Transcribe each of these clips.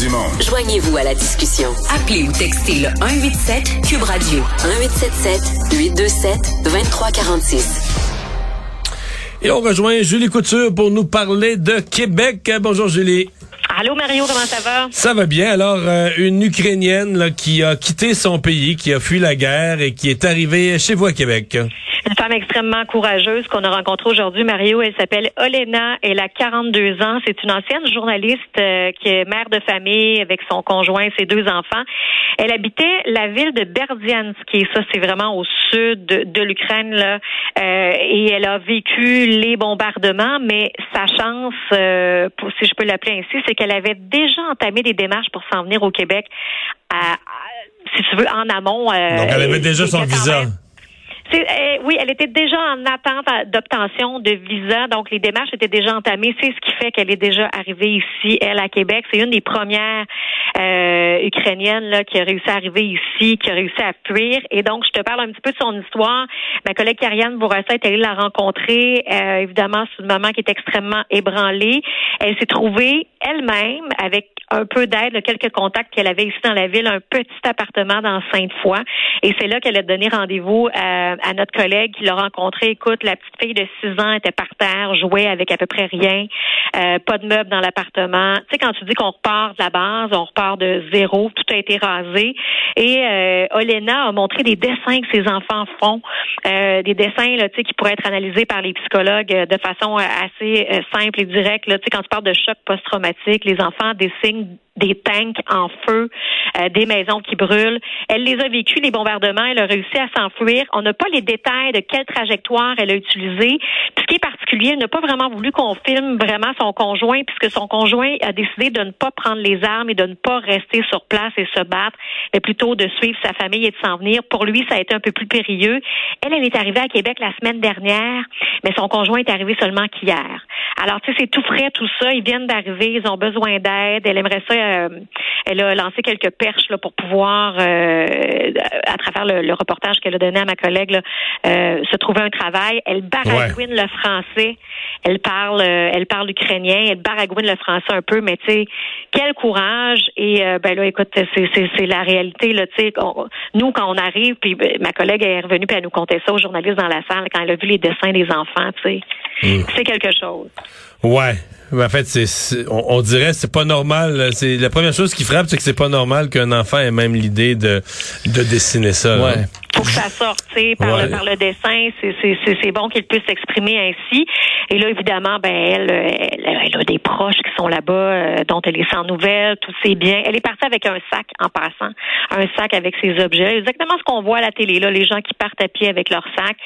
Dumont. Joignez-vous à la discussion. Appelez ou textez le 187 Cube Radio 1877 827 2346. Et on rejoint Julie Couture pour nous parler de Québec. Bonjour Julie. Allô Mario, comment ça va? Ça va bien. Alors, euh, une Ukrainienne là, qui a quitté son pays, qui a fui la guerre et qui est arrivée chez vous à Québec. Une femme extrêmement courageuse qu'on a rencontrée aujourd'hui, Mario. Elle s'appelle Olena. Elle a 42 ans. C'est une ancienne journaliste euh, qui est mère de famille avec son conjoint et ses deux enfants. Elle habitait la ville de Berdianski. Ça, c'est vraiment au sud de, de l'Ukraine. Là. Euh, et elle a vécu les bombardements, mais sa chance, euh, pour, si je peux l'appeler ainsi, c'est qu'elle avait déjà entamé des démarches pour s'en venir au Québec, à, à, si tu veux, en amont. Euh, Donc, elle avait déjà son visa. Même, euh, oui, elle était déjà en attente d'obtention de visa, donc les démarches étaient déjà entamées. C'est ce qui fait qu'elle est déjà arrivée ici, elle, à Québec. C'est une des premières euh, ukrainiennes là, qui a réussi à arriver ici, qui a réussi à fuir. Et donc, je te parle un petit peu de son histoire. Ma collègue Karianne Bourassa est allée la rencontrer. Euh, évidemment, c'est une maman qui est extrêmement ébranlée. Elle s'est trouvée elle-même avec un peu d'aide, quelques contacts qu'elle avait ici dans la ville, un petit appartement dans Sainte-Foy. Et c'est là qu'elle a donné rendez-vous à, à, notre collègue qui l'a rencontré. Écoute, la petite fille de 6 ans était par terre, jouait avec à peu près rien, euh, pas de meubles dans l'appartement. Tu sais, quand tu dis qu'on repart de la base, on repart de zéro, tout a été rasé. Et euh, Olena a montré des dessins que ses enfants font, euh, des dessins là, tu sais, qui pourraient être analysés par les psychologues de façon assez simple et directe. Là. Tu sais, quand tu parles de choc post-traumatique, les enfants dessinent des tanks en feu, euh, des maisons qui brûlent. Elle les a vécues, les bombardements. Elle a réussi à s'enfuir. On n'a pas les détails de quelle trajectoire elle a utilisée. Puis ce qui est particulier, elle n'a pas vraiment voulu qu'on filme vraiment son conjoint, puisque son conjoint a décidé de ne pas prendre les armes et de ne pas rester sur place et se battre, mais plutôt de suivre sa famille et de s'en venir. Pour lui, ça a été un peu plus périlleux. Elle, elle est arrivée à Québec la semaine dernière, mais son conjoint est arrivé seulement qu'hier. Alors, tu sais, c'est tout frais, tout ça. Ils viennent d'arriver, ils ont besoin d'aide. Elle aimerait ça euh, elle a lancé quelques perches là, pour pouvoir, euh, à travers le, le reportage qu'elle a donné à ma collègue, là, euh, se trouver un travail. Elle baragouine ouais. le français. Elle parle, elle parle ukrainien. Elle baragouine le français un peu, mais tu sais, quel courage. Et ben là, écoute, c'est la réalité. Là, tu sais, nous quand on arrive, puis ben, ma collègue est revenue puis elle nous contait ça aux journalistes dans la salle quand elle a vu les dessins des enfants. Tu sais, mm. c'est quelque chose. Ouais. En fait, c'est, on, dirait c'est pas normal. C'est la première chose qui frappe, c'est que c'est pas normal qu'un enfant ait même l'idée de de dessiner ça. Pour que ça sorte, par, ouais. le, par le dessin, c'est bon qu'il puisse s'exprimer ainsi. Et là, évidemment, ben elle, elle, elle a des proches qui sont là-bas, euh, dont elle est sans nouvelles, tous ses biens. Elle est partie avec un sac en passant, un sac avec ses objets, exactement ce qu'on voit à la télé là, les gens qui partent à pied avec leur sac.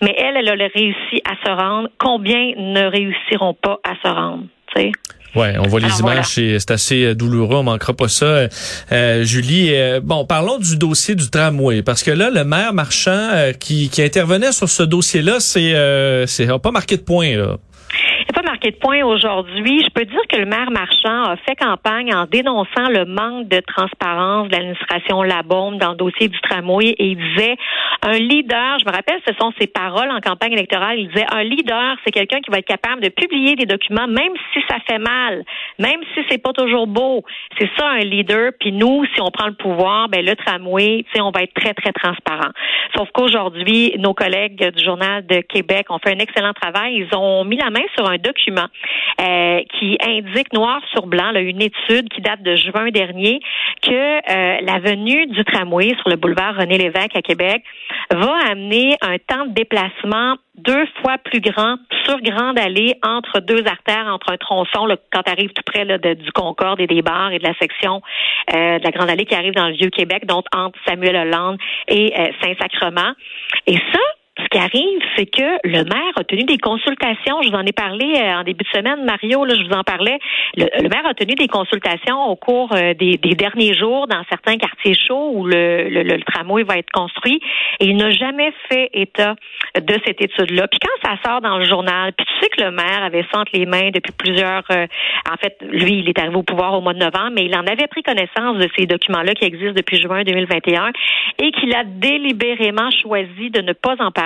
Mais elle, elle a réussi à se rendre. Combien ne réussiront pas à se rendre? T'sais? Ouais, on voit les Alors, images, voilà. c'est assez douloureux, on manquera pas ça. Euh, Julie, euh, bon, parlons du dossier du tramway, parce que là, le maire marchand euh, qui, qui intervenait sur ce dossier-là, c'est, euh, c'est pas marqué de point là. Il n'a pas marqué de point aujourd'hui. Je peux dire que le maire Marchand a fait campagne en dénonçant le manque de transparence de l'administration Labaume dans le dossier du tramway et il disait un leader, je me rappelle, ce sont ses paroles en campagne électorale, il disait un leader, c'est quelqu'un qui va être capable de publier des documents même si ça fait mal, même si c'est pas toujours beau. C'est ça un leader. Puis nous, si on prend le pouvoir, ben le tramway, tu sais, on va être très très transparent. Sauf qu'aujourd'hui, nos collègues du journal de Québec ont fait un excellent travail. Ils ont mis la main sur un document euh, qui indique noir sur blanc, là, une étude qui date de juin dernier, que euh, la venue du tramway sur le boulevard René Lévesque à Québec va amener un temps de déplacement deux fois plus grand sur Grande Allée entre deux artères, entre un tronçon, là, quand tu tout près là, du Concorde et des bars et de la section euh, de la Grande Allée qui arrive dans le Vieux-Québec, donc entre Samuel Hollande et euh, Saint-Sacrement. Et ça, ce qui arrive, c'est que le maire a tenu des consultations. Je vous en ai parlé euh, en début de semaine, Mario, là, je vous en parlais. Le, maire a tenu des consultations au cours euh, des, derniers jours dans certains quartiers chauds où le, le, tramway va être construit et il n'a jamais fait état de cette étude-là. Puis quand ça sort dans le journal, puis tu sais que le maire avait ça les mains depuis plusieurs... Euh, en fait, lui, il est arrivé au pouvoir au mois de novembre, mais il en avait pris connaissance de ces documents-là qui existent depuis juin 2021 et qu'il a délibérément choisi de ne pas en parler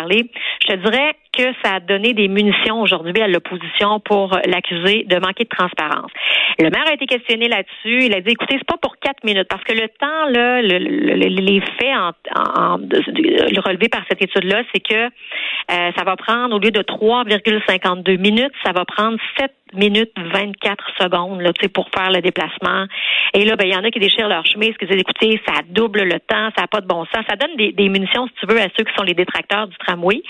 je te dirais que ça a donné des munitions aujourd'hui à l'opposition pour l'accuser de manquer de transparence. Le maire a été questionné là-dessus. Il a dit, écoutez, c'est pas pour quatre minutes, parce que le temps, là, les faits relevés par cette étude-là, c'est que euh, ça va prendre, au lieu de 3,52 minutes, ça va prendre 7 minutes 24 secondes là, pour faire le déplacement. Et là, ben, il y en a qui déchirent leur chemise, qui disent, écoutez, ça double le temps, ça n'a pas de bon sens. Ça donne des, des munitions, si tu veux, à ceux qui sont les détracteurs du tramway.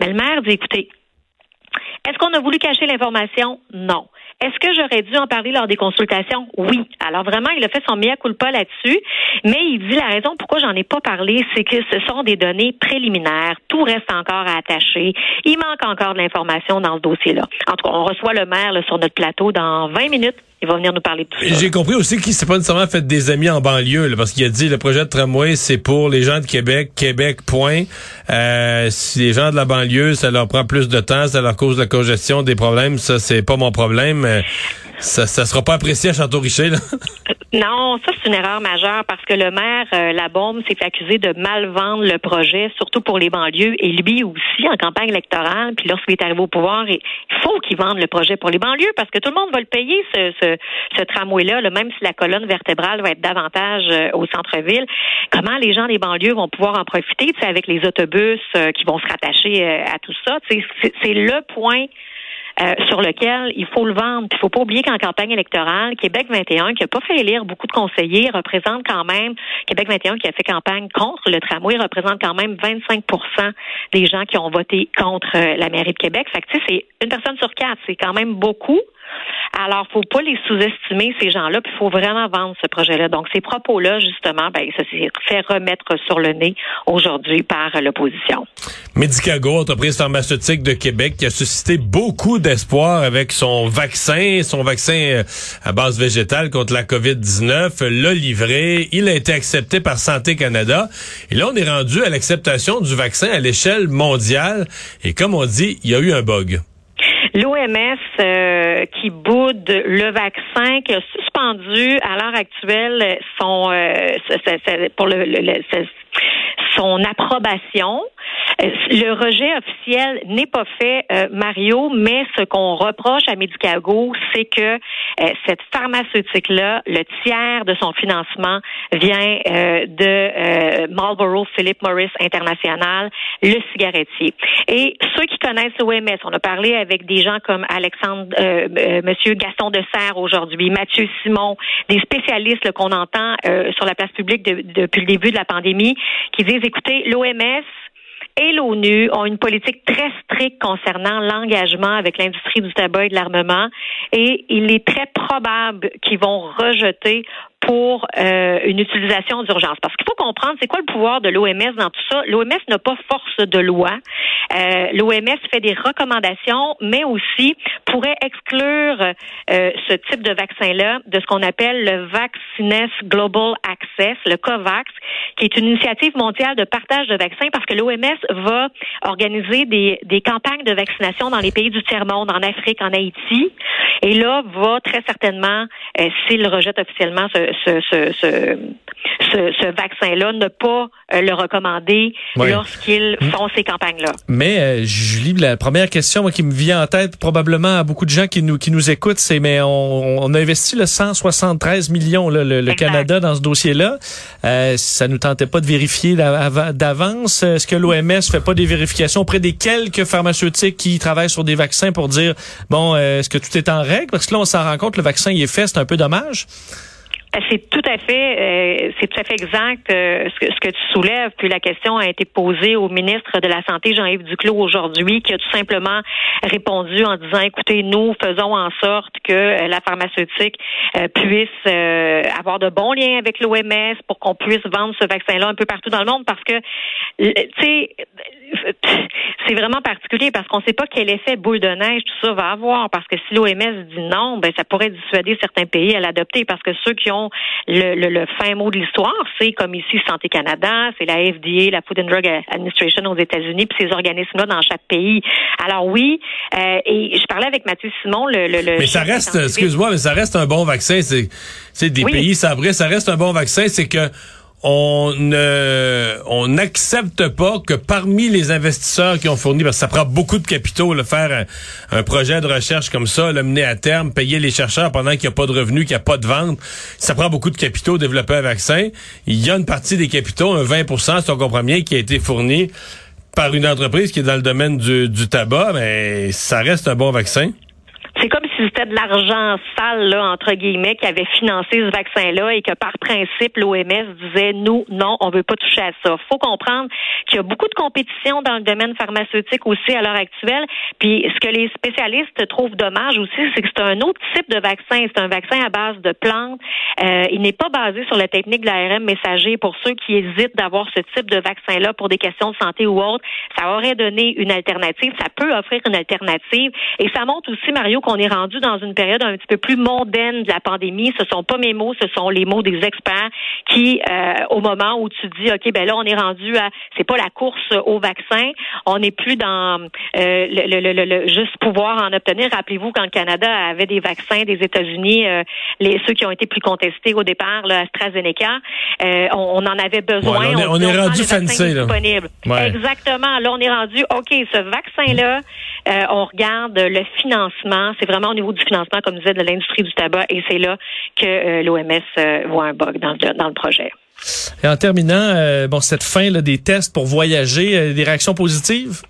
Mais le maire dit, écoutez, est-ce qu'on a voulu cacher l'information? Non. Est-ce que j'aurais dû en parler lors des consultations? Oui. Alors vraiment, il a fait son mea culpa là-dessus, mais il dit la raison pourquoi j'en ai pas parlé, c'est que ce sont des données préliminaires. Tout reste encore à attacher. Il manque encore de l'information dans ce dossier-là. En tout cas, on reçoit le maire sur notre plateau dans 20 minutes. Il va venir nous parler de tout ça. J'ai compris aussi qu'il s'est pas nécessairement fait des amis en banlieue, parce qu'il a dit le projet de tramway, c'est pour les gens de Québec, Québec, point. Euh, si les gens de la banlieue, ça leur prend plus de temps, ça leur cause la congestion, des problèmes, ça, c'est pas mon problème. Ça, ça sera pas apprécié à Château-Richer, là? Non, ça, c'est une erreur majeure parce que le maire, euh, la bombe, s'est accusé de mal vendre le projet, surtout pour les banlieues, et lui aussi en campagne électorale. Puis lorsqu'il est arrivé au pouvoir, il faut qu'il vende le projet pour les banlieues parce que tout le monde va le payer, ce, tramway-là, même si la colonne vertébrale va être davantage euh, au centre-ville. Comment les gens des banlieues vont pouvoir en profiter, avec les autobus euh, qui vont se rattacher à tout ça? C'est le point euh, sur lequel il faut le vendre. Il faut pas oublier qu'en campagne électorale, Québec 21, qui n'a pas fait élire beaucoup de conseillers, représente quand même, Québec 21 qui a fait campagne contre le tramway, représente quand même 25% des gens qui ont voté contre euh, la mairie de Québec. Fait que, c'est une personne sur quatre. C'est quand même beaucoup. Alors, faut pas les sous-estimer, ces gens-là, puis il faut vraiment vendre ce projet-là. Donc, ces propos-là, justement, ben, ça s'est fait remettre sur le nez aujourd'hui par l'opposition. Medicago, entreprise pharmaceutique de Québec, qui a suscité beaucoup d'espoir avec son vaccin, son vaccin euh, à base végétale contre la COVID-19, l'a livré. Il a été accepté par Santé Canada. Et là, on est rendu à l'acceptation du vaccin à l'échelle mondiale. Et comme on dit, il y a eu un bug. L'OMS euh, qui boude le vaccin, qui a suspendu à l'heure actuelle son euh, pour le, le, son approbation. Euh, le rejet officiel n'est pas fait, euh, Mario, mais ce qu'on reproche à Medicago, c'est que euh, cette pharmaceutique-là, le tiers de son financement vient de Marlboro Philip Morris International, le cigarettier. Et ceux qui connaissent l'OMS, on a parlé avec des gens comme Alexandre, Monsieur Gaston de Serre aujourd'hui, Mathieu Simon, des spécialistes qu'on entend sur la place publique depuis le début de la pandémie, qui disent, écoutez, l'OMS et l'ONU ont une politique très stricte concernant l'engagement avec l'industrie du tabac et de l'armement. Et il est très probable qu'ils vont rejeter pour euh, une utilisation d'urgence. Parce qu'il faut comprendre, c'est quoi le pouvoir de l'OMS dans tout ça? L'OMS n'a pas force de loi. Euh, L'OMS fait des recommandations, mais aussi pourrait exclure euh, ce type de vaccin-là de ce qu'on appelle le Vaccines Global Access, le COVAX, qui est une initiative mondiale de partage de vaccins parce que l'OMS va organiser des, des campagnes de vaccination dans les pays du tiers-monde, en Afrique, en Haïti. Et là, va très certainement, s'il rejette officiellement ce, ce, ce, ce, ce vaccin-là, ne pas euh, le recommander lorsqu'ils Mm. font ces campagnes-là. Mais euh, Julie, la première question moi, qui me vient en tête, probablement à beaucoup de gens qui nous qui nous écoutent, c'est mais on, on a investi le 173 millions là, le, le. Canada dans ce dossier-là. Euh, ça nous tentait pas de vérifier d'a- d'avance. Est-ce que l'OMS fait pas des vérifications auprès des quelques pharmaceutiques qui travaillent sur des vaccins pour dire bon euh, est-ce que tout est en règle? Parce que là on s'en rend compte, le vaccin il est fait, c'est un peu dommage. C'est tout à fait, euh, c'est tout à fait exact euh, ce, que, ce que tu soulèves. Puis la question a été posée au ministre de la Santé, Jean-Yves Duclos, aujourd'hui, qui a tout simplement répondu en disant écoutez, nous faisons en sorte que euh, la pharmaceutique euh, puisse euh, avoir de bons liens avec l'OMS pour qu'on puisse vendre ce vaccin-là un peu partout dans le monde, parce que euh, tu sais, c'est vraiment particulier parce qu'on ne sait pas quel effet boule de neige tout ça va avoir. Parce que si l'OMS dit non, ben ça pourrait dissuader certains pays à l'adopter parce que ceux qui ont le, le, le fin mot de l'histoire, c'est comme ici Santé Canada, c'est la FDA, la Food and Drug Administration aux États-Unis, puis ces organismes-là dans chaque pays. Alors oui, euh, et je parlais avec Mathieu Simon, le, Mais ça reste, excuse-moi, mais ça reste un bon vaccin. C'est, c'est des Oui. pays sabrés, ça reste un bon vaccin. C'est que on ne, on n'accepte pas que parmi les investisseurs qui ont fourni, parce que ça prend beaucoup de capitaux, le faire un, projet de recherche comme ça, le mener à terme, payer les chercheurs pendant qu'il n'y a pas de revenus, qu'il n'y a pas de vente, ça prend beaucoup de capitaux développer un vaccin. Il y a une partie des capitaux, un 20% si on comprend bien, qui a été fourni par une entreprise qui est dans le domaine du, du tabac, mais ça reste un bon vaccin. C'était de l'argent sale, là, entre guillemets, qui avait financé ce vaccin-là et que par principe, l'OMS disait nous, non, on veut pas toucher à ça. faut comprendre qu'il y a beaucoup de compétition dans le domaine pharmaceutique aussi à l'heure actuelle. Puis ce que les spécialistes trouvent dommage aussi, c'est que c'est un autre type de vaccin. C'est un vaccin à base de plantes. Euh, il n'est pas basé sur la technique de l'ARM messager. Pour ceux qui hésitent d'avoir ce type de vaccin-là pour des questions de santé ou autres, ça aurait donné une alternative. Ça peut offrir une alternative. Et ça montre aussi, Mario, qu'on est rendu dans une période un petit peu plus mondaine de la pandémie. Ce sont pas mes mots, ce sont les mots des experts qui, euh, au moment où tu dis, OK, ben là, on est rendu à, c'est pas la course au vaccin, on n'est plus dans euh, le, le, le, le juste pouvoir en obtenir. Rappelez-vous quand le Canada avait des vaccins des États-Unis, euh, les ceux qui ont été plus contestés au départ, là, AstraZeneca, euh, on, on en avait besoin. Ouais, on est- on est rendu vaccin fancy, là. Ouais. Exactement. Là, on est rendu, OK, ce vaccin-là, euh, on regarde le financement. C'est vraiment au niveau du financement, comme disait, de l'industrie du tabac. Et c'est là que euh, l'OMS euh, voit un bug dans, le- dans le projet. Et en terminant, euh, bon cette fin là, des tests pour voyager, des réactions positives?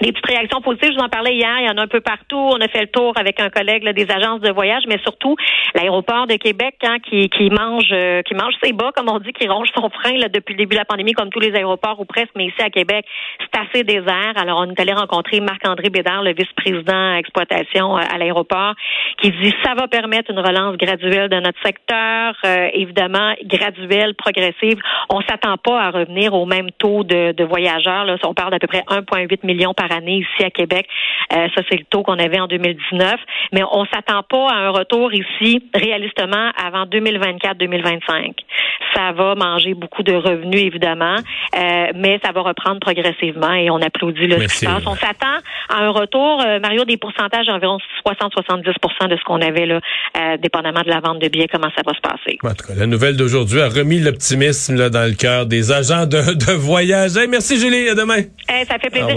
Les petites réactions positives, je vous en parlais hier, il y en a un peu partout. On a fait le tour avec un collègue là, des agences de voyage, mais surtout l'aéroport de Québec hein, qui, qui mange euh, qui mange ses bas, comme on dit, qui ronge son frein là, depuis le début de la pandémie, comme tous les aéroports ou presque, mais ici à Québec, c'est assez désert. Alors, on est allé rencontrer Marc-André Bédard, le vice-président exploitation euh, à l'aéroport, qui dit ça va permettre une relance graduelle de notre secteur, euh, évidemment graduelle, progressive. On s'attend pas à revenir au même taux de, de voyageurs. Là. On parle d'à peu près 1,8 million par année ici à Québec. Euh, ça, c'est le taux qu'on avait en 2019. Mais on s'attend pas à un retour ici, réalistement, avant 2024-2025. Ça va manger beaucoup de revenus, évidemment, euh, mais ça va reprendre progressivement et on applaudit ce qui passe. On s'attend à un retour, euh, Mario, des pourcentages environ 60-70% de ce qu'on avait là, euh, dépendamment de la vente de billets, comment ça va se passer. En tout cas, la nouvelle d'aujourd'hui a remis l'optimisme dans le cœur des agents de, de voyage. Hey, merci Julie, à demain. Eh, ça fait plaisir